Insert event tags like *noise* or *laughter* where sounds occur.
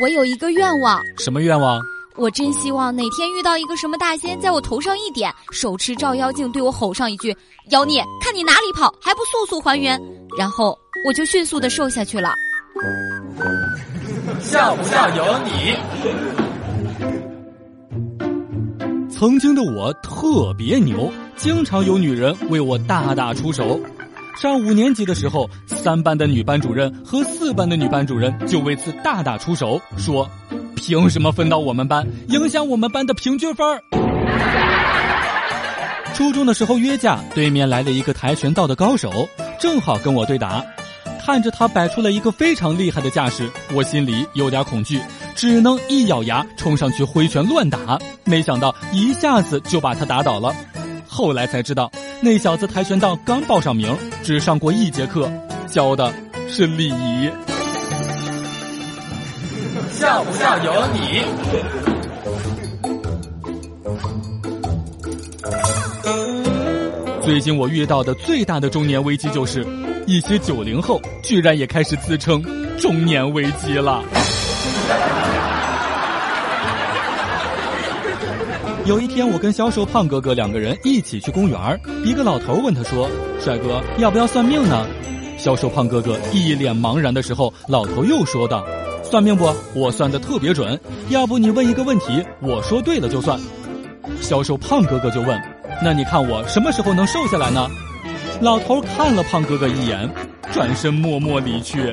我有一个愿望，什么愿望？我真希望哪天遇到一个什么大仙，在我头上一点，手持照妖镜对我吼上一句：“妖孽，看你哪里跑，还不速速还原！”然后我就迅速的瘦下去了。笑不笑由你。曾经的我特别牛，经常有女人为我大打出手。上五年级的时候，三班的女班主任和四班的女班主任就为此大打出手，说。凭什么分到我们班，影响我们班的平均分 *laughs* 初中的时候约架，对面来了一个跆拳道的高手，正好跟我对打。看着他摆出了一个非常厉害的架势，我心里有点恐惧，只能一咬牙冲上去挥拳乱打。没想到一下子就把他打倒了。后来才知道，那小子跆拳道刚报上名，只上过一节课，教的是礼仪。笑不笑由你。最近我遇到的最大的中年危机就是，一些九零后居然也开始自称中年危机了。有一天，我跟销售胖哥哥两个人一起去公园一个老头问他说：“帅哥，要不要算命呢？”销售胖哥哥一脸茫然的时候，老头又说道。算命不？我算的特别准。要不你问一个问题，我说对了就算。销售胖哥哥就问：“那你看我什么时候能瘦下来呢？”老头看了胖哥哥一眼，转身默默离去。